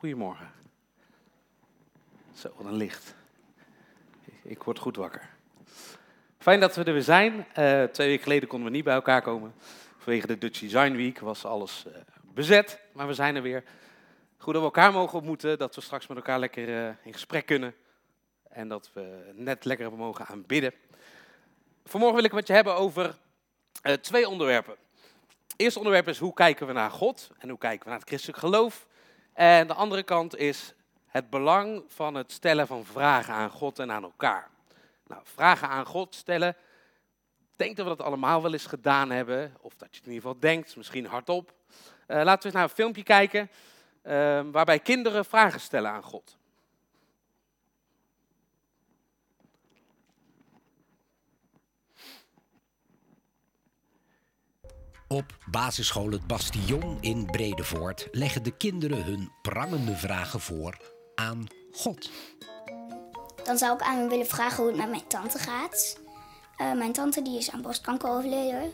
Goedemorgen. Zo, wat een licht. Ik word goed wakker. Fijn dat we er weer zijn. Eh, twee weken geleden konden we niet bij elkaar komen. Vanwege de Dutch Design Week was alles uh, bezet, maar we zijn er weer. Goed dat we elkaar mogen ontmoeten, dat we straks met elkaar lekker uh, in gesprek kunnen. En dat we net lekker mogen aanbidden. Vanmorgen wil ik met je hebben over twee onderwerpen. Eerste onderwerp is hoe kijken we naar God en hoe kijken we naar het christelijk geloof. En de andere kant is het belang van het stellen van vragen aan God en aan elkaar. Nou, vragen aan God stellen. Ik denk dat we dat allemaal wel eens gedaan hebben. Of dat je het in ieder geval denkt, misschien hardop. Uh, laten we eens naar een filmpje kijken. Uh, waarbij kinderen vragen stellen aan God. Op basisschool Het Bastion in Bredevoort leggen de kinderen hun prangende vragen voor aan God. Dan zou ik aan hem willen vragen hoe het met mijn tante gaat. Uh, mijn tante die is aan borstkanker overleden.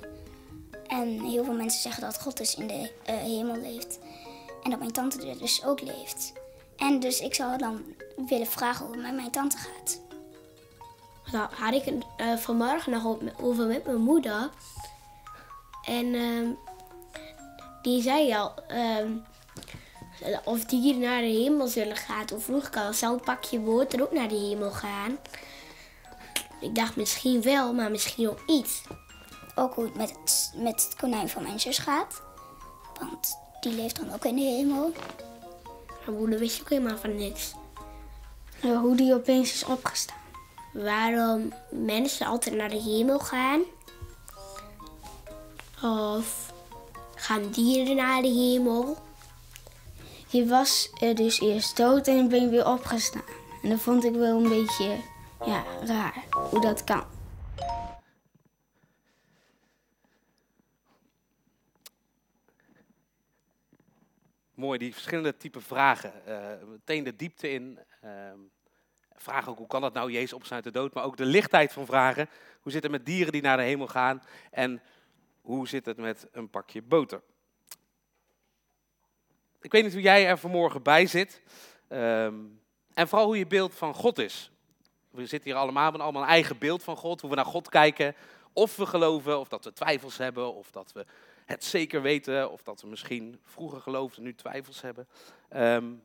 En heel veel mensen zeggen dat God dus in de uh, hemel leeft. En dat mijn tante er dus ook leeft. En dus ik zou dan willen vragen hoe het met mijn tante gaat. Nou, had ik het uh, vanmorgen nog over met mijn moeder. En uh, die zei al uh, of die naar de hemel zullen gaan. Of vroeg ik al, zou een pakje boter ook naar de hemel gaan? Ik dacht misschien wel, maar misschien ook niet. Ook hoe het met het, met het konijn van mijn zus gaat. Want die leeft dan ook in de hemel. Mijn moeder wist ook helemaal van niks. hoe die opeens is opgestaan. Waarom mensen altijd naar de hemel gaan of gaan dieren naar de hemel? Je was dus eerst dood en ben weer opgestaan. En dat vond ik wel een beetje ja, raar, hoe dat kan. Mooi, die verschillende type vragen. Uh, meteen de diepte in. Uh, vragen ook, hoe kan dat nou, Jezus opstaan uit de dood? Maar ook de lichtheid van vragen. Hoe zit het met dieren die naar de hemel gaan? En hoe zit het met een pakje boter? Ik weet niet hoe jij er vanmorgen bij zit. Um, en vooral hoe je beeld van God is. We zitten hier allemaal met allemaal een eigen beeld van God. Hoe we naar God kijken. Of we geloven, of dat we twijfels hebben. Of dat we het zeker weten. Of dat we misschien vroeger geloofden, nu twijfels hebben. Um,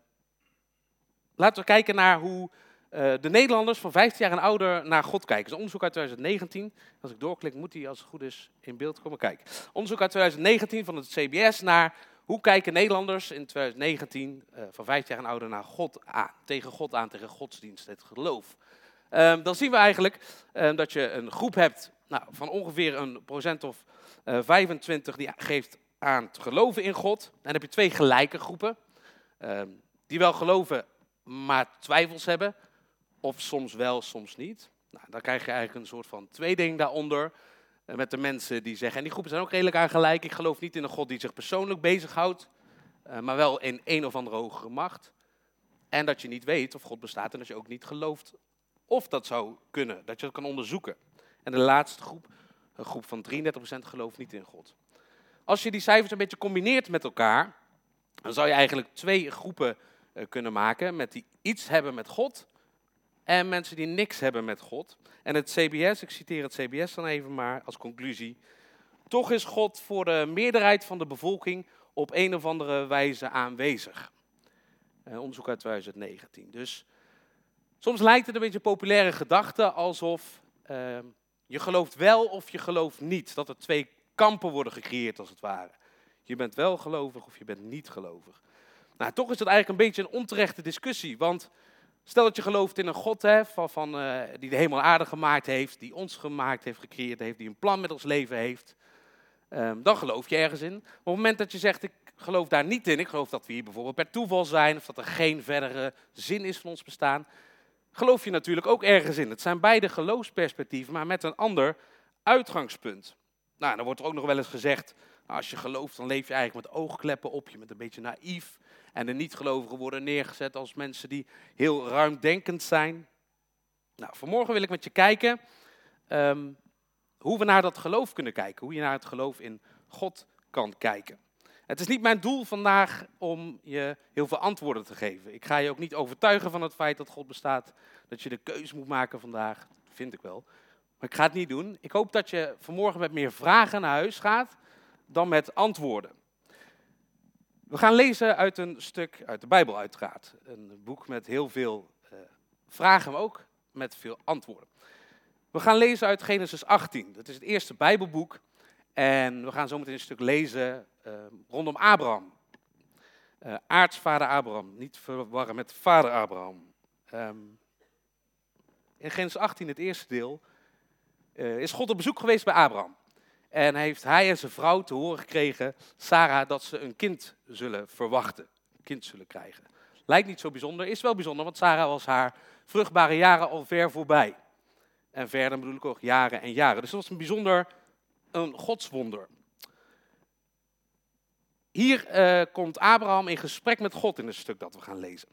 laten we kijken naar hoe uh, de Nederlanders van 15 jaar en ouder naar God kijken. Is onderzoek uit 2019. Als ik doorklik, moet hij als het goed is in beeld komen kijken. Onderzoek uit 2019 van het CBS naar hoe kijken Nederlanders in 2019 uh, van 15 jaar en ouder naar God aan. Tegen God aan, tegen godsdienst, het geloof. Um, dan zien we eigenlijk um, dat je een groep hebt nou, van ongeveer een procent of uh, 25 die geeft aan te geloven in God. En dan heb je twee gelijke groepen. Um, die wel geloven, maar twijfels hebben. Of soms wel, soms niet. Nou, dan krijg je eigenlijk een soort van tweedeling daaronder. Eh, met de mensen die zeggen, en die groepen zijn ook redelijk aan gelijk. Ik geloof niet in een God die zich persoonlijk bezighoudt, uh, maar wel in een of andere hogere macht. En dat je niet weet of God bestaat en dat je ook niet gelooft of dat zou kunnen. Dat je dat kan onderzoeken. En de laatste groep, een groep van 33% gelooft niet in God. Als je die cijfers een beetje combineert met elkaar, dan zou je eigenlijk twee groepen uh, kunnen maken met die iets hebben met God en mensen die niks hebben met God. En het CBS, ik citeer het CBS dan even maar als conclusie. Toch is God voor de meerderheid van de bevolking op een of andere wijze aanwezig. Een onderzoek uit 2019. Dus soms lijkt het een beetje populaire gedachte alsof uh, je gelooft wel of je gelooft niet. Dat er twee kampen worden gecreëerd als het ware. Je bent wel gelovig of je bent niet gelovig. Nou, toch is het eigenlijk een beetje een onterechte discussie. Want Stel dat je gelooft in een God hè, van, van, uh, die de hemel en aarde gemaakt heeft, die ons gemaakt heeft, gecreëerd heeft, die een plan met ons leven heeft. Um, dan geloof je ergens in. Maar op het moment dat je zegt, ik geloof daar niet in, ik geloof dat we hier bijvoorbeeld per toeval zijn, of dat er geen verdere zin is van ons bestaan, geloof je natuurlijk ook ergens in. Het zijn beide geloofsperspectieven, maar met een ander uitgangspunt. Nou, dan wordt er ook nog wel eens gezegd, als je gelooft, dan leef je eigenlijk met oogkleppen op, je bent een beetje naïef. En de niet-gelovigen worden neergezet als mensen die heel ruimdenkend zijn. Nou, vanmorgen wil ik met je kijken um, hoe we naar dat geloof kunnen kijken. Hoe je naar het geloof in God kan kijken. Het is niet mijn doel vandaag om je heel veel antwoorden te geven. Ik ga je ook niet overtuigen van het feit dat God bestaat, dat je de keus moet maken vandaag. Dat vind ik wel. Maar ik ga het niet doen. Ik hoop dat je vanmorgen met meer vragen naar huis gaat dan met antwoorden. We gaan lezen uit een stuk uit de Bijbel uiteraard. Een boek met heel veel uh, vragen, maar ook met veel antwoorden. We gaan lezen uit Genesis 18. Dat is het eerste Bijbelboek. En we gaan zo meteen een stuk lezen uh, rondom Abraham. Uh, aartsvader Abraham, niet verwarren met vader Abraham. Um, in Genesis 18, het eerste deel, uh, is God op bezoek geweest bij Abraham. En heeft hij en zijn vrouw te horen gekregen, Sarah, dat ze een kind zullen verwachten. Een kind zullen krijgen. Lijkt niet zo bijzonder, is wel bijzonder, want Sarah was haar vruchtbare jaren al ver voorbij. En verder bedoel ik ook jaren en jaren. Dus dat was een bijzonder een godswonder. Hier uh, komt Abraham in gesprek met God in het stuk dat we gaan lezen.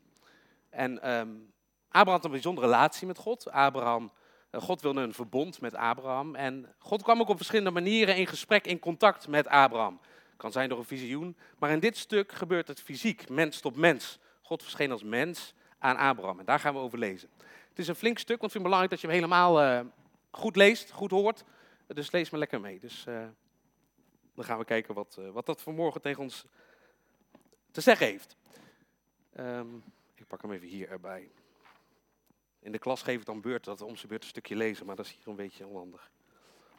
En um, Abraham had een bijzondere relatie met God. Abraham, God wilde een verbond met Abraham. En God kwam ook op verschillende manieren in gesprek, in contact met Abraham. Kan zijn door een visioen, maar in dit stuk gebeurt het fysiek, mens tot mens. God verscheen als mens aan Abraham en daar gaan we over lezen. Het is een flink stuk, want ik vind het belangrijk dat je hem helemaal uh, goed leest, goed hoort. Dus lees me lekker mee. Dus uh, dan gaan we kijken wat, wat dat vanmorgen tegen ons te zeggen heeft. Um, ik pak hem even hier erbij. In de klas geef ik dan beurt dat we om zijn beurt een stukje lezen, maar dat is hier een beetje onhandig.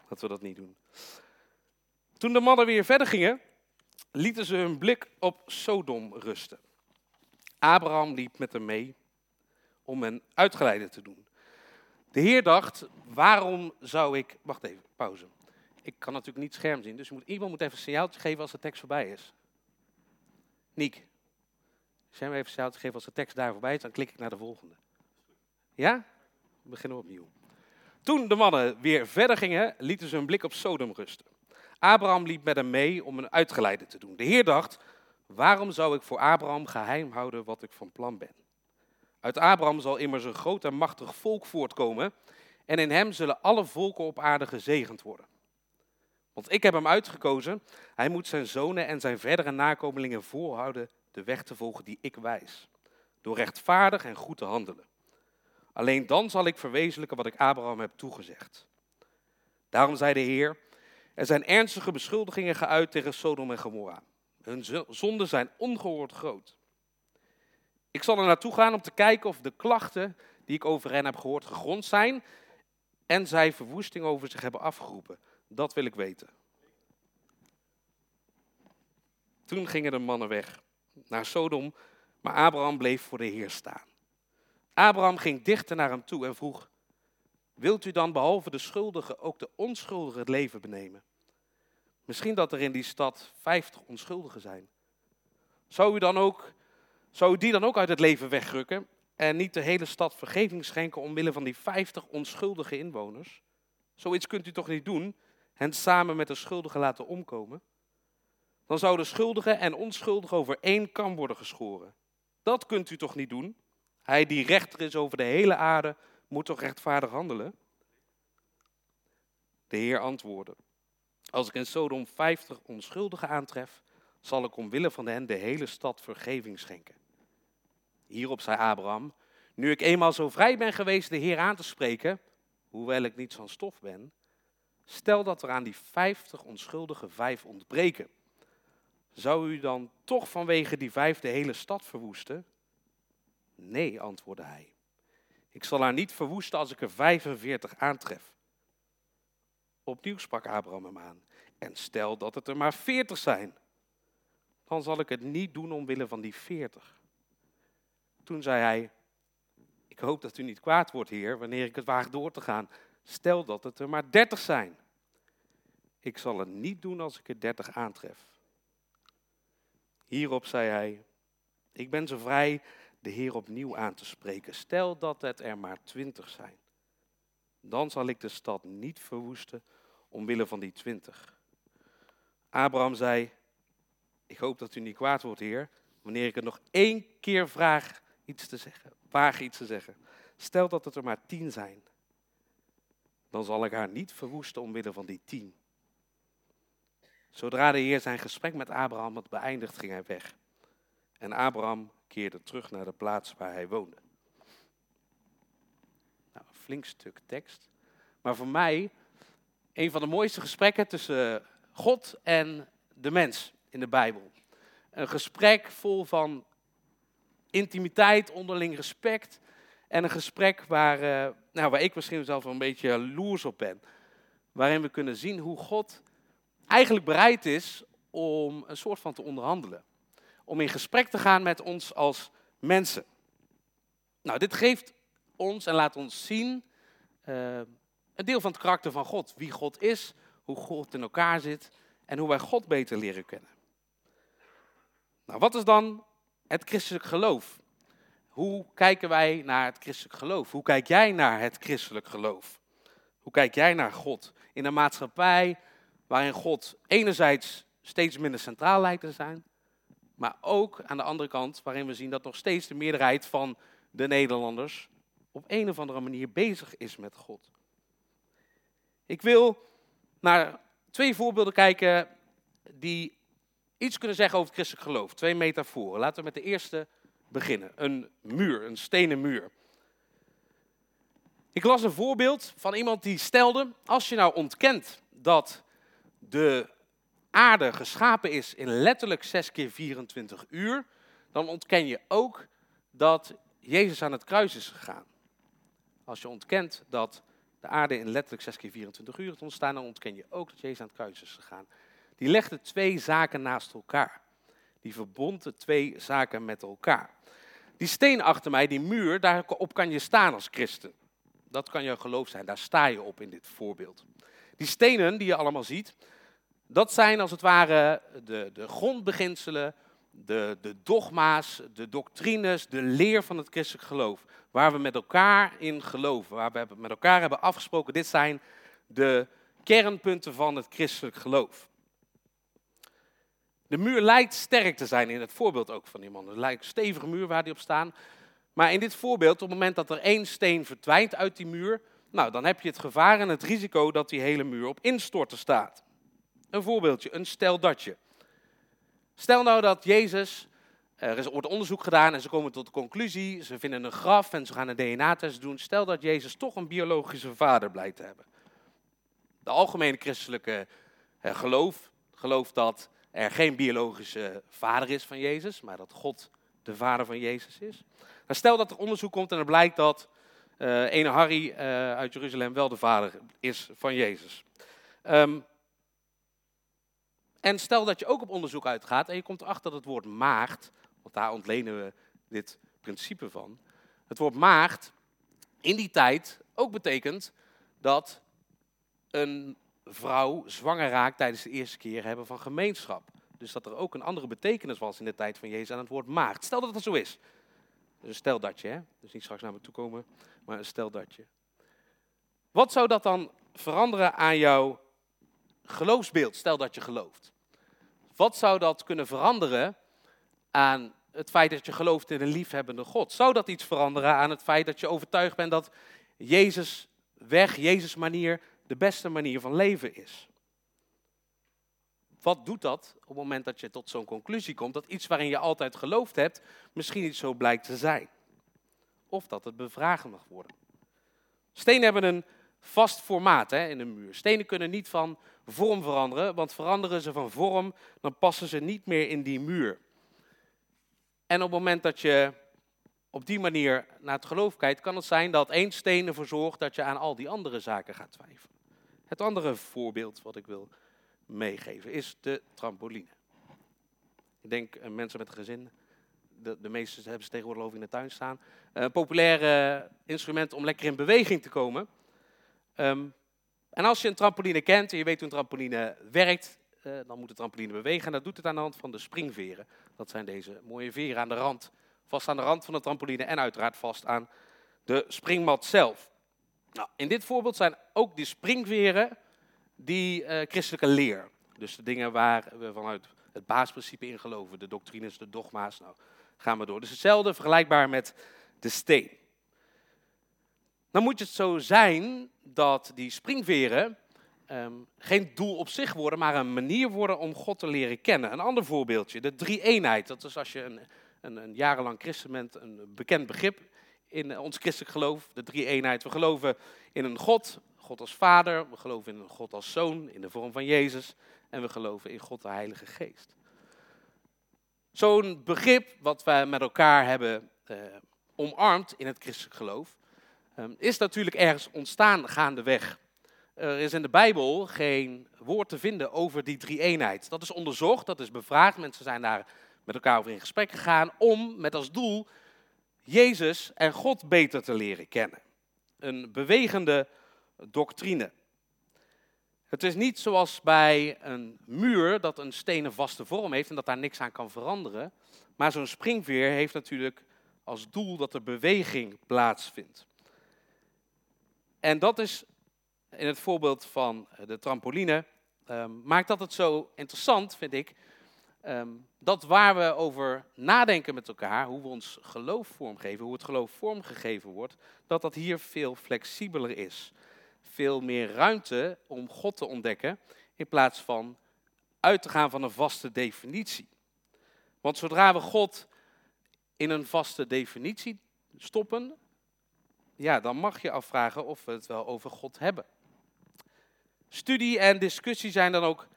Dat we dat niet doen. Toen de mannen weer verder gingen, lieten ze hun blik op Sodom rusten. Abraham liep met hem mee om hen uitgeleide te doen. De Heer dacht, waarom zou ik... Wacht even, pauze. Ik kan natuurlijk niet scherm zien, dus moet, iemand moet even een signaaltje geven als de tekst voorbij is. Niek, zijn we even een signaaltje geven als de tekst daar voorbij is, dan klik ik naar de volgende. Ja? We beginnen opnieuw. Toen de mannen weer verder gingen, lieten ze hun blik op Sodom rusten. Abraham liep met hem mee om een uitgeleide te doen. De Heer dacht, waarom zou ik voor Abraham geheim houden wat ik van plan ben? Uit Abraham zal immers een groot en machtig volk voortkomen en in hem zullen alle volken op aarde gezegend worden. Want ik heb hem uitgekozen, hij moet zijn zonen en zijn verdere nakomelingen voorhouden de weg te volgen die ik wijs, door rechtvaardig en goed te handelen. Alleen dan zal ik verwezenlijken wat ik Abraham heb toegezegd. Daarom zei de Heer, er zijn ernstige beschuldigingen geuit tegen Sodom en Gomorra. Hun zonden zijn ongehoord groot. Ik zal er naartoe gaan om te kijken of de klachten die ik over hen heb gehoord gegrond zijn en zij verwoesting over zich hebben afgeroepen. Dat wil ik weten. Toen gingen de mannen weg naar Sodom, maar Abraham bleef voor de Heer staan. Abraham ging dichter naar hem toe en vroeg: Wilt u dan behalve de schuldigen ook de onschuldigen het leven benemen? Misschien dat er in die stad vijftig onschuldigen zijn. Zou u dan ook zou u die dan ook uit het leven wegrukken en niet de hele stad vergeving schenken omwille van die 50 onschuldige inwoners? Zoiets kunt u toch niet doen, hen samen met de schuldigen laten omkomen? Dan zouden schuldigen en onschuldigen over één kam worden geschoren. Dat kunt u toch niet doen? Hij die rechter is over de hele aarde, moet toch rechtvaardig handelen? De Heer antwoordde, als ik in Sodom 50 onschuldigen aantref, zal ik omwille van hen de hele stad vergeving schenken. Hierop zei Abraham, nu ik eenmaal zo vrij ben geweest de Heer aan te spreken, hoewel ik niet van stof ben, stel dat er aan die vijftig onschuldige vijf ontbreken. Zou u dan toch vanwege die vijf de hele stad verwoesten? Nee, antwoordde hij. Ik zal haar niet verwoesten als ik er 45 aantref. Opnieuw sprak Abraham hem aan. En stel dat het er maar 40 zijn. Dan zal ik het niet doen omwille van die 40. Toen zei hij, ik hoop dat u niet kwaad wordt, heer, wanneer ik het waag door te gaan. Stel dat het er maar dertig zijn. Ik zal het niet doen als ik er dertig aantref. Hierop zei hij, ik ben zo vrij de Heer opnieuw aan te spreken. Stel dat het er maar twintig zijn. Dan zal ik de stad niet verwoesten omwille van die twintig. Abraham zei, ik hoop dat u niet kwaad wordt, Heer, wanneer ik het nog één keer vraag iets te zeggen, waag iets te zeggen. Stel dat het er maar tien zijn. Dan zal ik haar niet verwoesten omwille van die tien. Zodra de Heer zijn gesprek met Abraham had beëindigd, ging hij weg. En Abraham keerde terug naar de plaats waar hij woonde. Nou, een flink stuk tekst. Maar voor mij een van de mooiste gesprekken tussen God en de mens in de Bijbel. Een gesprek vol van intimiteit, onderling respect. En een gesprek waar, uh, nou, waar ik misschien zelf wel een beetje loers op ben. Waarin we kunnen zien hoe God eigenlijk bereid is om een soort van te onderhandelen. Om in gesprek te gaan met ons als mensen. Nou, dit geeft ons en laat ons zien uh, een deel van het karakter van God. Wie God is, hoe God in elkaar zit en hoe wij God beter leren kennen. Nou, wat is dan het christelijk geloof? Hoe kijken wij naar het christelijk geloof? Hoe kijk jij naar het christelijk geloof? Hoe kijk jij naar God in een maatschappij waarin God enerzijds steeds minder centraal lijkt te zijn, maar ook aan de andere kant waarin we zien dat nog steeds de meerderheid van de Nederlanders op een of andere manier bezig is met God. Ik wil naar twee voorbeelden kijken die iets kunnen zeggen over het christelijk geloof. Twee metaforen. Laten we met de eerste beginnen. Een muur, een stenen muur. Ik las een voorbeeld van iemand die stelde, als je nou ontkent dat de aarde geschapen is in letterlijk 6 keer 24 uur, dan ontken je ook dat Jezus aan het kruis is gegaan. Als je ontkent dat de aarde in letterlijk 6 keer 24 uur is ontstaan, dan ontken je ook dat Jezus aan het kruis is gegaan. Die legde twee zaken naast elkaar. Die verbond de twee zaken met elkaar. Die steen achter mij, die muur, daarop kan je staan als christen. Dat kan jouw geloof zijn, daar sta je op in dit voorbeeld. Die stenen die je allemaal ziet, dat zijn als het ware de, de grondbeginselen, de, de dogma's, de doctrines, de leer van het christelijk geloof. Waar we met elkaar in geloven, waar we met elkaar hebben afgesproken, dit zijn de kernpunten van het christelijk geloof. De muur lijkt sterk te zijn in het voorbeeld ook van die man. Het lijkt een stevige muur waar die op staan. Maar in dit voorbeeld, op het moment dat er één steen verdwijnt uit die muur, nou, dan heb je het gevaar en het risico dat die hele muur op instorten staat. Een voorbeeldje, een stel datje. Stel nou dat Jezus, er is, wordt onderzoek gedaan en ze komen tot de conclusie, ze vinden een graf en ze gaan een DNA-test doen. Stel dat Jezus toch een biologische vader blijkt te hebben. De algemene christelijke eh, geloof gelooft dat er geen biologische vader is van Jezus, maar dat God de vader van Jezus is. Maar stel dat er onderzoek komt en er blijkt dat uh, ene Harry uh, uit Jeruzalem wel de vader is van Jezus. Um, en stel dat je ook op onderzoek uitgaat en je komt erachter dat het woord maagd, want daar ontlenen we dit principe van. Het woord maagd in die tijd ook betekent dat een vrouw zwanger raakt tijdens de eerste keer hebben van gemeenschap. Dus dat er ook een andere betekenis was in de tijd van Jezus aan het woord maagd. Stel dat dat zo is. Dus stel dat je, hè? dus niet straks naar me toe komen, maar stel dat je. Wat zou dat dan veranderen aan jouw geloofsbeeld, stel dat je gelooft? Wat zou dat kunnen veranderen aan het feit dat je gelooft in een liefhebbende God? Zou dat iets veranderen aan het feit dat je overtuigd bent dat Jezus weg, Jezus manier, de beste manier van leven is? Wat doet dat op het moment dat je tot zo'n conclusie komt dat iets waarin je altijd geloofd hebt, misschien niet zo blijkt te zijn? Of dat het bevragen mag worden. Stenen hebben een vast formaat hè, in een muur. Stenen kunnen niet van vorm veranderen, want veranderen ze van vorm, dan passen ze niet meer in die muur. En op het moment dat je op die manier naar het geloof kijkt, kan het zijn dat één steen ervoor zorgt dat je aan al die andere zaken gaat twijfelen. Het andere voorbeeld wat ik wil meegeven is de trampoline. Ik denk eh, mensen met gezin, de, de meeste hebben ze tegenwoordig in de tuin staan. Een populair instrument om lekker in beweging te komen. Um, en als je een trampoline kent en je weet hoe een trampoline werkt, uh, dan moet de trampoline bewegen. En dat doet het aan de hand van de springveren. Dat zijn deze mooie veren aan de rand. Vast aan de rand van de trampoline en uiteraard vast aan de springmat zelf. Nou, in dit voorbeeld zijn ook die springveren die uh, christelijke leer. Dus de dingen waar we vanuit het basisprincipe in geloven. De doctrines, de dogma's. Nou, gaan we door. Dus hetzelfde, vergelijkbaar met de steen. Dan moet het zo zijn dat die springveren ehm, geen doel op zich worden, maar een manier worden om God te leren kennen. Een ander voorbeeldje, de drie-eenheid. Dat is als je een, een, een jarenlang christen bent, een bekend begrip in ons christelijk geloof, de drie-eenheid. We geloven in een God, God als Vader, we geloven in een God als Zoon, in de vorm van Jezus, en we geloven in God de Heilige Geest. Zo'n begrip wat wij met elkaar hebben eh, omarmd in het christelijk geloof, is natuurlijk ergens ontstaan gaandeweg. Er is in de Bijbel geen woord te vinden over die drie-eenheid. Dat is onderzocht, dat is bevraagd. Mensen zijn daar met elkaar over in gesprek gegaan om met als doel Jezus en God beter te leren kennen. Een bewegende doctrine. Het is niet zoals bij een muur dat een stenen vaste vorm heeft en dat daar niks aan kan veranderen. Maar zo'n springveer heeft natuurlijk als doel dat er beweging plaatsvindt. En dat is in het voorbeeld van de trampoline, um, maakt dat het zo interessant, vind ik, ehm, dat waar we over nadenken met elkaar, hoe we ons geloof vormgeven, hoe het geloof vormgegeven wordt, dat dat hier veel flexibeler is. Veel meer ruimte om God te ontdekken, in plaats van uit te gaan van een vaste definitie. Want zodra we God in een vaste definitie stoppen, ja, dan mag je afvragen of we het wel over God hebben. Studie en discussie zijn dan ook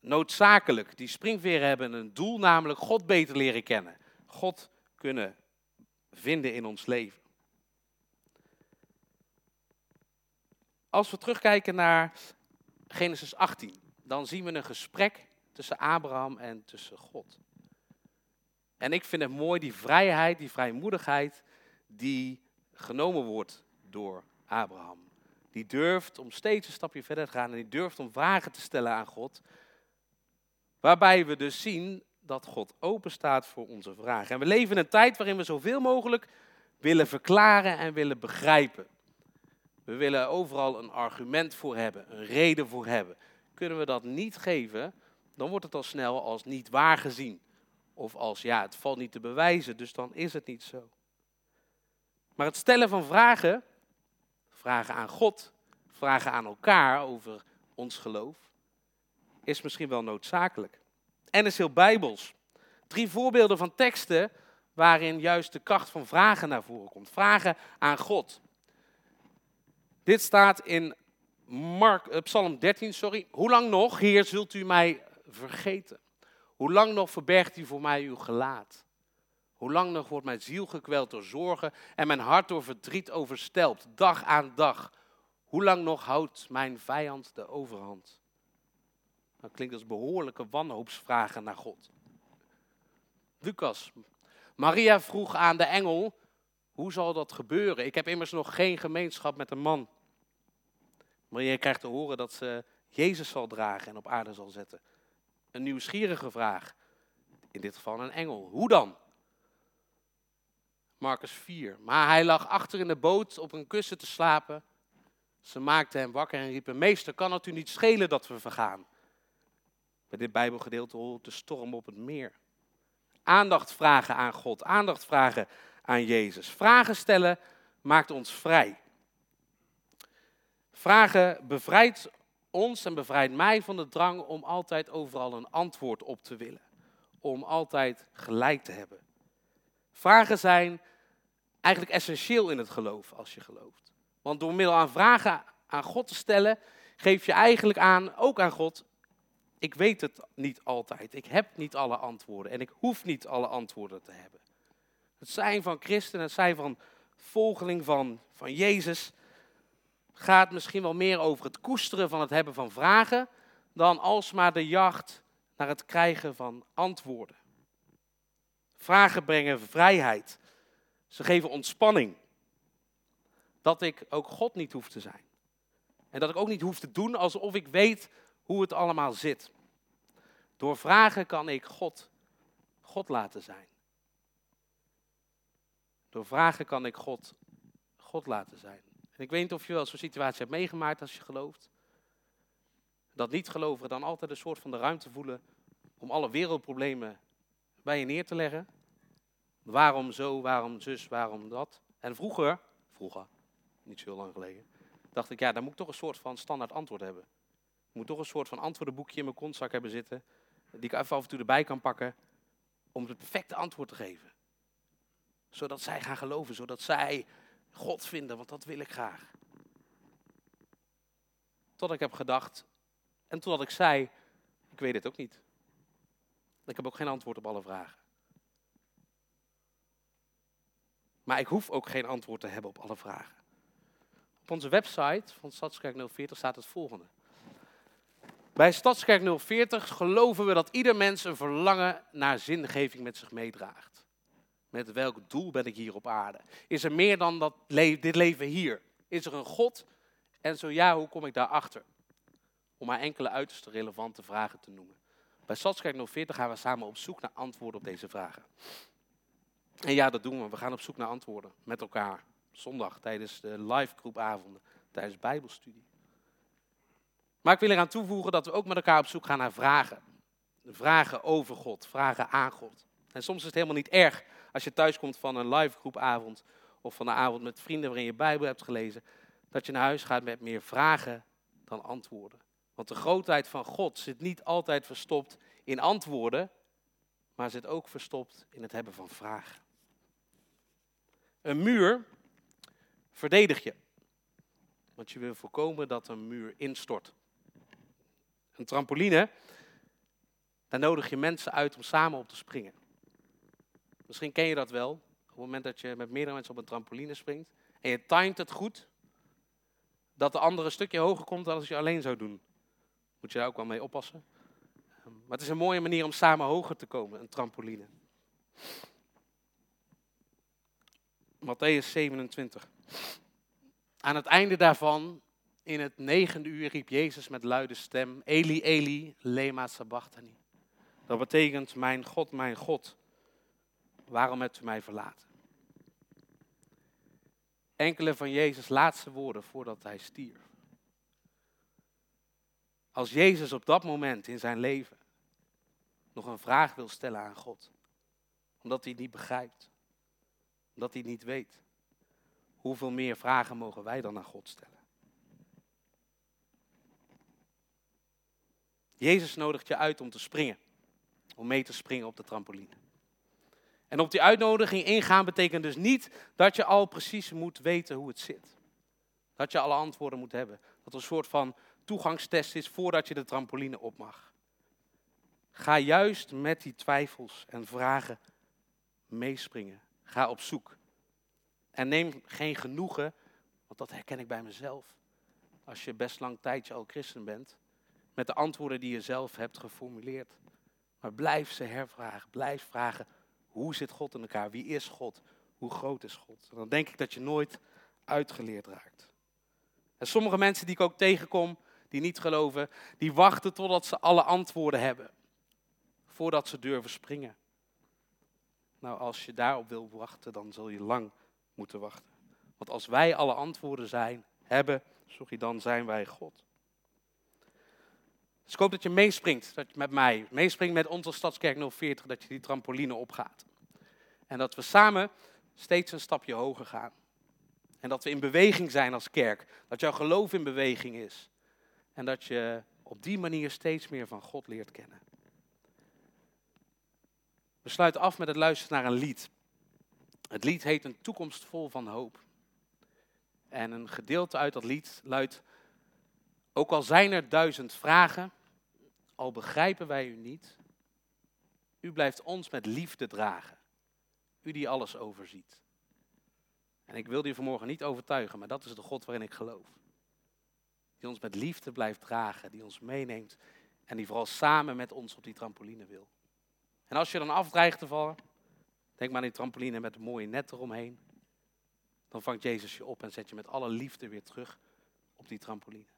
noodzakelijk. Die springveren hebben een doel, namelijk God beter leren kennen. God kunnen vinden in ons leven. Als we terugkijken naar Genesis 18, dan zien we een gesprek tussen Abraham en tussen God. En ik vind het mooi, die vrijheid, die vrijmoedigheid, die genomen wordt door Abraham. Die durft om steeds een stapje verder te gaan en die durft om vragen te stellen aan God. Waarbij we dus zien dat God open staat voor onze vragen. En we leven in een tijd waarin we zoveel mogelijk willen verklaren en willen begrijpen. We willen overal een argument voor hebben, een reden voor hebben. Kunnen we dat niet geven, dan wordt het al snel als niet waar gezien. Of als ja, het valt niet te bewijzen, dus dan is het niet zo. Maar het stellen van vragen, vragen aan God, vragen aan elkaar over ons geloof, is misschien wel noodzakelijk. En is heel bijbels. Drie voorbeelden van teksten waarin juist de kracht van vragen naar voren komt. Vragen aan God. Dit staat in eh, Psalm 13, sorry. Hoe lang nog, Heer, zult u mij vergeten? Hoe lang nog verbergt u voor mij uw gelaat? Hoe lang nog wordt mijn ziel gekweld door zorgen en mijn hart door verdriet overstelpt, dag aan dag? Hoe lang nog houdt mijn vijand de overhand? Dat klinkt als behoorlijke wanhoopsvragen naar God. Lucas, Maria vroeg aan de engel, hoe zal dat gebeuren? Ik heb immers nog geen gemeenschap met een man. Maria krijgt te horen dat ze Jezus zal dragen en op aarde zal zetten. Een nieuwsgierige vraag. In dit geval een engel. Hoe dan? Marcus 4. Maar hij lag achter in de boot op een kussen te slapen. Ze maakten hem wakker en riepen: Meester, kan het u niet schelen dat we vergaan? Bij dit Bijbelgedeelte hoort de storm op het meer. Aandacht vragen aan God, aandacht vragen aan Jezus. Vragen stellen maakt ons vrij. Vragen bevrijdt ons en bevrijdt mij van de drang om altijd overal een antwoord op te willen. Om altijd gelijk te hebben. Vragen zijn eigenlijk essentieel in het geloof als je gelooft. Want door middel aan vragen aan God te stellen, geef je eigenlijk aan, ook aan God, ik weet het niet altijd. Ik heb niet alle antwoorden en ik hoef niet alle antwoorden te hebben. Het zijn van christen, het zijn van volgeling van, van Jezus, gaat misschien wel meer over het koesteren van het hebben van vragen, dan alsmaar de jacht naar het krijgen van antwoorden. Vragen brengen vrijheid. Ze geven ontspanning. Dat ik ook God niet hoef te zijn. En dat ik ook niet hoef te doen alsof ik weet hoe het allemaal zit. Door vragen kan ik God, God laten zijn. Door vragen kan ik God, God laten zijn. En ik weet niet of je wel zo'n situatie hebt meegemaakt als je gelooft. Dat niet-gelovigen dan altijd een soort van de ruimte voelen om alle wereldproblemen bij je neer te leggen. Waarom zo, waarom zus, waarom dat? En vroeger, vroeger, niet zo lang geleden, dacht ik, ja, dan moet ik toch een soort van standaard antwoord hebben. Ik moet toch een soort van antwoordenboekje in mijn kontzak hebben zitten, die ik even af en toe erbij kan pakken, om het perfecte antwoord te geven. Zodat zij gaan geloven, zodat zij God vinden, want dat wil ik graag. Tot ik heb gedacht, en totdat ik zei, ik weet het ook niet. Ik heb ook geen antwoord op alle vragen. Maar ik hoef ook geen antwoord te hebben op alle vragen. Op onze website van Stadskerk 040 staat het volgende. Bij Stadskerk 040 geloven we dat ieder mens een verlangen naar zingeving met zich meedraagt. Met welk doel ben ik hier op aarde? Is er meer dan dat dit leven hier? Is er een God? En zo ja, hoe kom ik daarachter? Om maar enkele uiterste relevante vragen te noemen. Bij Stadskerk 040 gaan we samen op zoek naar antwoorden op deze vragen. En ja, dat doen we. We gaan op zoek naar antwoorden met elkaar. Zondag tijdens de live groepavonden, tijdens bijbelstudie. Maar ik wil eraan toevoegen dat we ook met elkaar op zoek gaan naar vragen. Vragen over God, vragen aan God. En soms is het helemaal niet erg als je thuiskomt van een live groepavond of van een avond met vrienden waarin je Bijbel hebt gelezen, dat je naar huis gaat met meer vragen dan antwoorden. Want de grootheid van God zit niet altijd verstopt in antwoorden, maar zit ook verstopt in het hebben van vragen. Een muur verdedig je, want je wil voorkomen dat een muur instort. Een trampoline, daar nodig je mensen uit om samen op te springen. Misschien ken je dat wel. Op het moment dat je met meerdere mensen op een trampoline springt en je timet het goed, dat de andere een stukje hoger komt dan als je alleen zou doen. Moet je daar ook wel mee oppassen. Ehm, maar het is een mooie manier om samen hoger te komen, een trampoline. Matthäus 27. Aan het einde daarvan, in het negende uur, riep Jezus met luide stem: Eli, Eli, lema sabachthani. Dat betekent: Mijn God, mijn God, waarom hebt u mij verlaten? Enkele van Jezus' laatste woorden voordat hij stierf. Als Jezus op dat moment in zijn leven nog een vraag wil stellen aan God, omdat hij het niet begrijpt, omdat hij het niet weet, hoeveel meer vragen mogen wij dan aan God stellen? Jezus nodigt je uit om te springen, om mee te springen op de trampoline. En op die uitnodiging ingaan betekent dus niet dat je al precies moet weten hoe het zit. Dat je alle antwoorden moet hebben. Dat een soort van toegangstest is voordat je de trampoline op mag. Ga juist met die twijfels en vragen meespringen. Ga op zoek. En neem geen genoegen, want dat herken ik bij mezelf. Als je best lang tijdje al christen bent, met de antwoorden die je zelf hebt geformuleerd. Maar blijf ze hervragen. Blijf vragen, hoe zit God in elkaar? Wie is God? Hoe groot is God? En dan denk ik dat je nooit uitgeleerd raakt. En sommige mensen die ik ook tegenkom, die niet geloven, die wachten totdat ze alle antwoorden hebben. Voordat ze durven springen. Nou, als je daarop wil wachten, dan zul je lang moeten wachten. Want als wij alle antwoorden zijn, hebben, sorry, dan zijn wij God. Dus ik hoop dat je meespringt dat je met mij, meespringt met onze Stadskerk 040, dat je die trampoline opgaat. En dat we samen steeds een stapje hoger gaan. En dat we in beweging zijn als kerk. Dat jouw geloof in beweging is. En dat je op die manier steeds meer van God leert kennen. We sluiten af met het luisteren naar een lied. Het lied heet Een toekomst vol van hoop. En een gedeelte uit dat lied luidt: Ook al zijn er duizend vragen, al begrijpen wij u niet, u blijft ons met liefde dragen. U die alles overziet. En ik wil u vanmorgen niet overtuigen, maar dat is de God waarin ik geloof. Die ons met liefde blijft dragen, die ons meeneemt en die vooral samen met ons op die trampoline wil. En als je dan afdreigt te vallen, denk maar aan die trampoline met een mooie net eromheen. Dan vangt Jezus je op en zet je met alle liefde weer terug op die trampoline.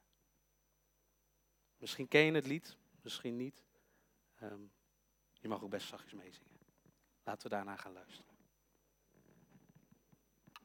Misschien ken je het lied, misschien niet. Um, je mag ook best zachtjes meezingen. Laten we daarna gaan luisteren.